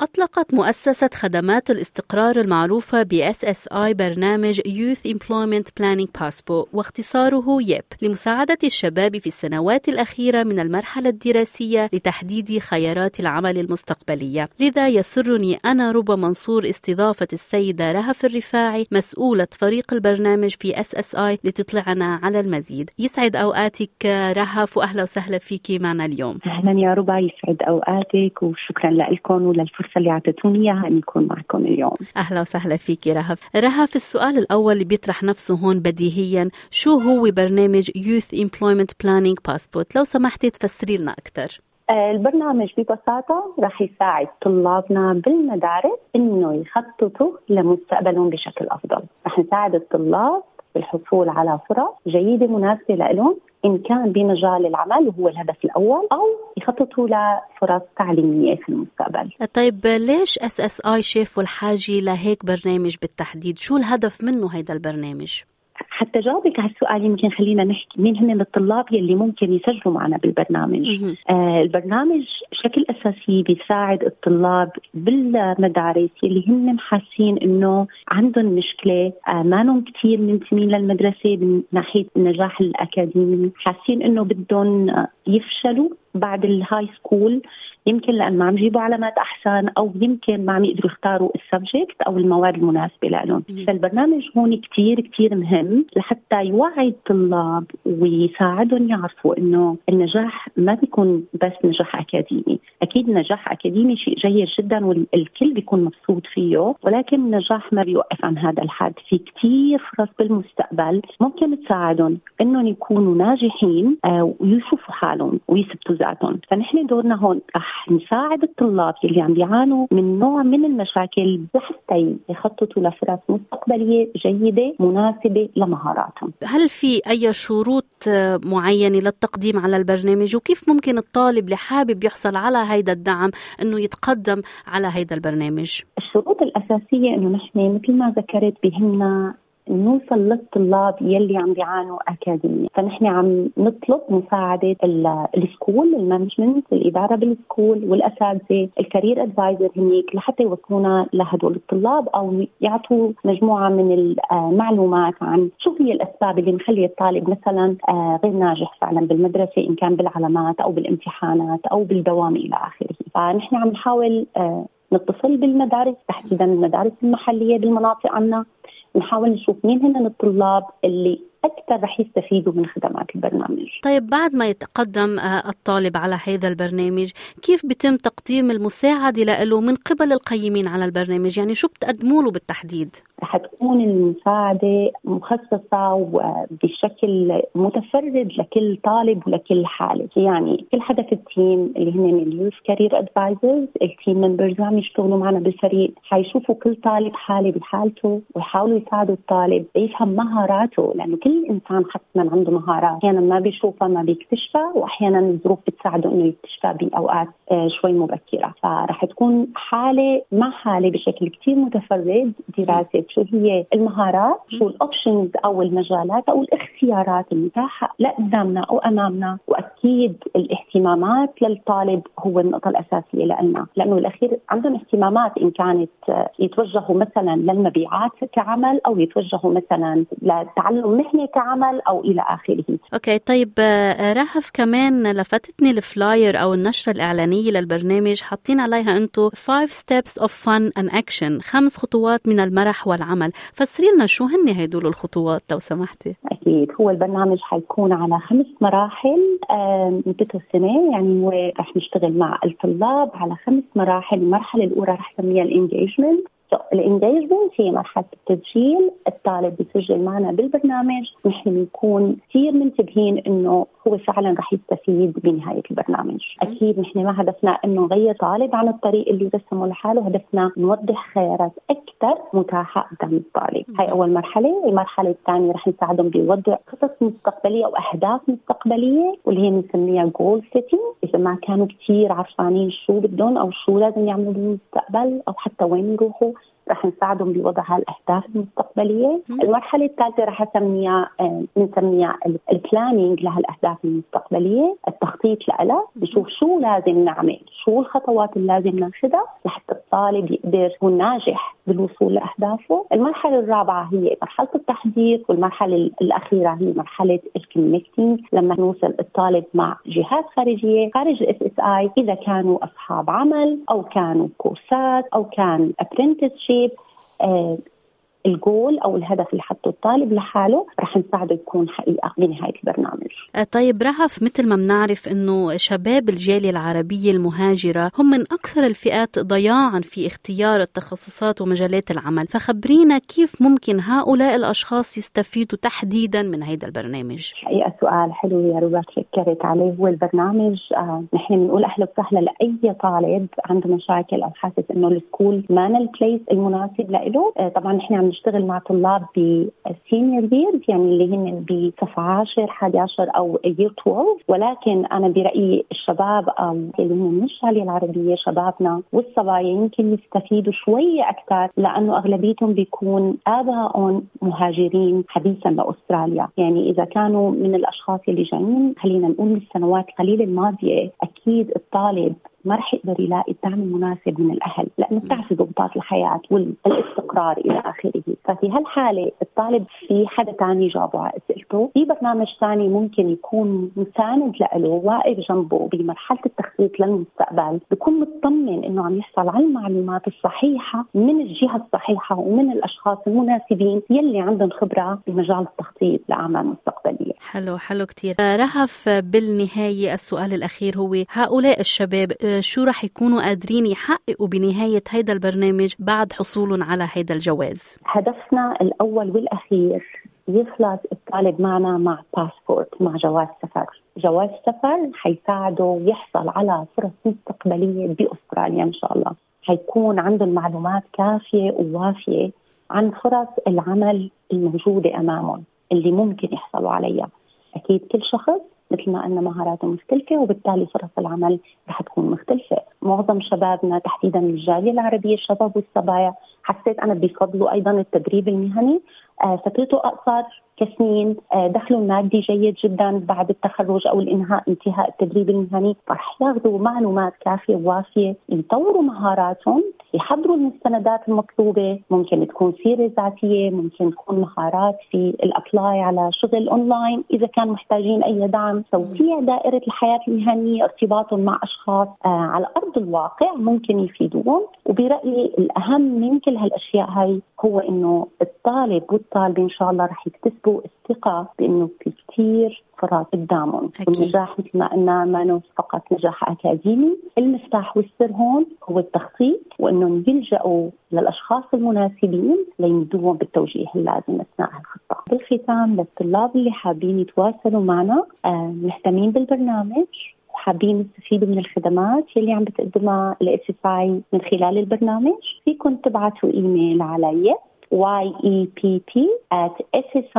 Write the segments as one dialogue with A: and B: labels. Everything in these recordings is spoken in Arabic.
A: أطلقت مؤسسة خدمات الاستقرار المعروفة ب SSI برنامج Youth Employment Planning Passport واختصاره يب لمساعدة الشباب في السنوات الأخيرة من المرحلة الدراسية لتحديد خيارات العمل المستقبلية. لذا يسرني أنا ربى منصور استضافة السيدة رهف الرفاعي مسؤولة فريق البرنامج في SSI لتطلعنا على المزيد. يسعد أوقاتك رهف وأهلا وسهلا فيك معنا اليوم.
B: أهلا يا ربى يسعد أوقاتك وشكرا لكم وللفرصة الفرصه اللي اعطيتوني إياها اني اكون معكم اليوم.
A: أهلا وسهلا فيك رهف. رهف السؤال الأول اللي بيطرح نفسه هون بديهيا. شو هو برنامج Youth Employment Planning Passport لو سمحتي تفسري لنا أكثر
B: آه، البرنامج ببساطة رح يساعد طلابنا بالمدارس إنه يخططوا لمستقبلهم بشكل أفضل. رح نساعد الطلاب بالحصول على فرص جيدة مناسبة لهم إن كان بمجال العمل وهو الهدف الأول أو يخططوا لفرص تعليمية في المستقبل
A: طيب ليش SSI شافوا الحاجة لهيك برنامج بالتحديد شو الهدف منه هيدا البرنامج؟
B: حتى جاوبك على السؤال يمكن خلينا نحكي مين هن الطلاب يلي ممكن يسجلوا معنا بالبرنامج. آه البرنامج بشكل أساسي بيساعد الطلاب بالمدارس يلي هن حاسين إنه عندهم مشكلة آه ما كثير منتمين للمدرسة من ناحية النجاح الأكاديمي. حاسين إنه بدهم يفشلوا بعد ال high school يمكن لأن ما عم يجيبوا علامات أحسن أو يمكن ما عم يقدروا يختاروا ال subject أو المواد المناسبة لهم فالبرنامج هون كثير كثير مهم لحتى يوعي الطلاب ويساعدهم يعرفوا إنه النجاح ما بيكون بس نجاح أكاديمي. أكيد نجاح أكاديمي شيء جيد جدا والكل بيكون مبسوط فيه ولكن النجاح ما بيوقف عن هذا الحد. في كثير فرص بالمستقبل ممكن تساعدهم إنهم يكونوا ناجحين آه، ويشوفوا حالهم ويثبتوا ذاتهم فنحن دورنا هون رح نساعد الطلاب اللي عم بيعانوا من نوع من المشاكل لحتى يخططوا لفرص مستقبلية جيدة مناسبة لمهاراتهم.
A: هل في أي شروط معينة للتقديم على البرنامج وكيف ممكن الطالب اللي حابب يحصل على هيدا الدعم إنه يتقدم على هيدا البرنامج؟
B: الشروط الأساسية إنه نحن مثل ما ذكرت بهمنا نوصل للطلاب يلي عم بيعانوا اكاديميا. فنحن عم نطلب مساعدة ال school ال management الإدارة بال school والأساتذة ال career adviser هنيك لحتى يوصلونا لهدول الطلاب أو يعطوا مجموعة من المعلومات عن شو هي الأسباب اللي مخلي الطالب مثلا آه، غير ناجح فعلا بالمدرسة إن كان بالعلامات أو بالامتحانات أو بالدوام إلى آخره. فنحن عم نحاول آه، نتصل بالمدارس تحديدا المدارس المحلية بالمناطق عنا. نحاول نشوف مين هن الطلاب اللي أكثر رح يستفيدوا من خدمات البرنامج.
A: طيب بعد ما يتقدم آه، الطالب على هذا البرنامج، كيف بيتم تقديم المساعدة له من قبل القيمين على البرنامج؟ يعني شو بتقدموا له بالتحديد؟
B: رح تكون المساعدة مخصصة وبشكل متفرد لكل طالب ولكل حالة، يعني كل حدا في ال team اللي هن ال youth career advisers، ال team members عم يشتغلوا معنا بالفريق، حيشوفوا كل طالب حاله بحالته ويحاولوا يساعدوا الطالب يفهم مهاراته لأنه كل إنسان حتما عنده مهارات. أحيانا ما بيشوفها ما بيكتشفها واحيانا الظروف بتساعده إنه يكتشفها بأوقات آه، شوي مبكرة. فرح تكون حالة مع حالة بشكل كثير متفرد دراسة شو هي المهارات شو الاوبشنز أو المجالات أو الاختيارات المتاحة لقدامنا أو أمامنا. وأكيد الاهتمامات للطالب هو النقطة الأساسية لنا لأنه بالاخير عندهم اهتمامات إن كانت آه، يتوجهوا مثلا للمبيعات كعمل أو يتوجهوا مثلا لتعلم مهني كعمل أو إلى آخره.
A: Okay طيب آه، رهف كمان لفتتني ال flyer أو النشرة الإعلانية للبرنامج حاطين عليها أنتم 5 steps of fun and action خمس خطوات من المرح والعمل، فسري لنا شو هن هدول الخطوات لو سمحتي.
B: أكيد هو البرنامج حيكون على خمس مراحل مدته سنه يعني رح نشتغل مع الطلاب على خمس مراحل، المرحلة الأولى رح نسميها ال engagement ال engagement هي مرحله التسجيل الطالب بيسجل معنا بالبرنامج. نحن بنكون كثير منتبهين إنه هو فعلا رح يستفيد بنهاية البرنامج. أكيد نحن ما هدفنا إنه نغير طالب عن الطريق اللي رسمه لحاله. هدفنا نوضح خيارات أكثر متاحة قدام الطالب. هاي أول مرحلة. المرحلة الثانية رح نساعدهم بوضع خطط مستقبلية وأهداف مستقبلية واللي هي بنسميها goal setting إذا ما كانوا كثير عارفانين شو بدهم أو شو لازم يعملوا بالمستقبل أو حتى وين يروحوا رح نساعدهم بوضع هالأهداف المستقبلية، المرحلة الثالثة رح اسميها بنسميها آه، ال planning لهالأهداف المستقبلية، التخطيط لها، بشوف شو لازم نعمل، شو الخطوات اللي لازم ناخذها لحتى الطالب يقدر يكون ناجح بالوصول لأهدافه، المرحلة الرابعة هي مرحلة التحضير والمرحلة الأخيرة هي مرحلة ال connecting لما نوصل الطالب مع جهات خارجية خارج ال SSI إذا كانوا أصحاب عمل أو كانوا كورسات أو كان apprentice آه، الجول أو الهدف اللي حطه الطالب لحاله رح نساعده يكون حقيقة بنهاية البرنامج.
A: آه، طيب رهف مثل ما بنعرف إنه شباب الجالية العربية المهاجرة هم من أكثر الفئات ضياعا في اختيار التخصصات ومجالات العمل، فخبرينا كيف ممكن هؤلاء الأشخاص يستفيدوا تحديدا من هذا البرنامج؟
B: حقيقة سؤال حلو يا روبرت فكرت عليه هو البرنامج آه نحن بنقول أهلا وسهلا لأي طالب عنده مشاكل أو حاسس إنه ال school ما ال place المناسب له، آه طبعا نحن عم نشتغل مع طلاب بال senior years يعني اللي هن بصف 10 11 أو year 12 ولكن أنا برأيي الشباب أو اللي هم من الشاليه العربية شبابنا والصبايا يمكن يستفيدوا شوي أكثر لأنه أغلبيتهم بيكون ابائهم مهاجرين حديثا لأستراليا، يعني إذا كانوا من الأشخاص اللي جايين خلينا نقول من السنوات القليلة الماضية أكيد الطالب ما رح يقدر يلاقي الدعم المناسب من الأهل لأنه بتعرفي ضغوطات الحياة والاستقرار إلى آخره. ففي هالحالة الطالب في حدا ثاني جابه على أسئلته. في برنامج ثاني ممكن يكون مساند له واقف جنبه بمرحلة التخطيط للمستقبل. بكون مطمن إنه عم يحصل على المعلومات الصحيحة من الجهة الصحيحة ومن الأشخاص المناسبين يلي عندهم خبرة بمجال التخطيط لأعمال مستقبلية.
A: حلو حلو كثير رهف بالنهاية السؤال الأخير هو هؤلاء الشباب شو رح يكونوا قادرين يحققوا بنهاية هيدا البرنامج بعد حصولهم على هيدا الجواز؟
B: هدفنا الأول والأخير يخلص الطالب معنا مع باسبورت مع جواز سفر. جواز سفر حيساعده يحصل على فرص مستقبلية بأستراليا إن شاء الله. حيكون عندهم معلومات كافية ووافية عن فرص العمل الموجودة أمامهم اللي ممكن يحصلوا عليها. أكيد كل شخص مثل ما قلنا مهاراته مختلفة وبالتالي فرص العمل رح تكون مختلفة. معظم شبابنا تحديدا الجالية العربية الشباب والصبايا. حسيت أنا بفضلوا أيضا التدريب المهني. آه فترته أقصر كسنين. آه دخله المادي جيد جدا بعد التخرج أو الإنهاء انتهاء التدريب المهني. رح ياخذوا معلومات كافية ووافية يطوروا مهاراتهم. يحضروا المستندات المطلوبة ممكن تكون سيرة ذاتية ممكن تكون مهارات في ال apply على شغل أونلاين إذا كان محتاجين أي دعم. توسيع دائرة الحياة المهنية ارتباطهم مع أشخاص آه على أرض الواقع ممكن يفيدوهم وبرأيي الأهم من كل هالأشياء هاي هو إنه الطالب والطالبة إن شاء الله رح يكتسبوا الثقة بإنه في كثير فرص قدامهم والنجاح مثل ما قلنا ما فقط نجاح أكاديمي. المفتاح والسر هون هو التخطيط وإنهم يلجأوا للأشخاص المناسبين ليمدوهم بالتوجيه اللازم أثناء الخطة. بالختام للطلاب اللي حابين يتواصلوا معنا آه مهتمين بالبرنامج وحابين يستفيدوا من الخدمات يلي عم بتقدمها الاس من خلال البرنامج فيكم تبعتوا إيميل علي yepp at ssi.org.au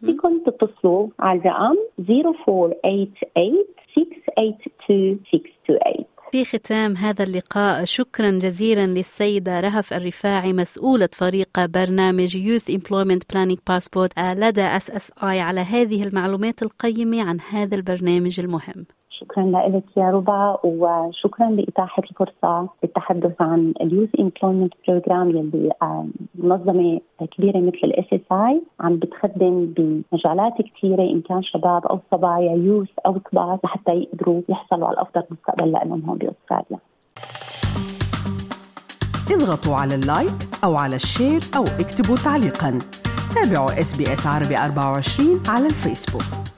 B: فيكم تتصلوا على الرقم 0488 682 628
A: في ختام هذا اللقاء. شكرا جزيلا للسيدة رهف الرفاعي مسؤولة فريق برنامج Youth Employment Planning Passport لدى SSI على هذه المعلومات القيمة عن هذا البرنامج المهم.
B: شكرا لك يا ربى وشكرا لإتاحة الفرصة للتحدث عن ال youth employment program يلي منظمة كبيرة مثل ال SSI عم بتخدم بمجالات كثيرة إن كان شباب أو صبايا youth أو كبار لحتى يقدروا يحصلوا على الأفضل مستقبل لهم هون بأستراليا.
C: اضغطوا على ال like أو على ال share أو اكتبوا تعليقا. تابعوا اس بي اس عربي 24 على الفيسبوك.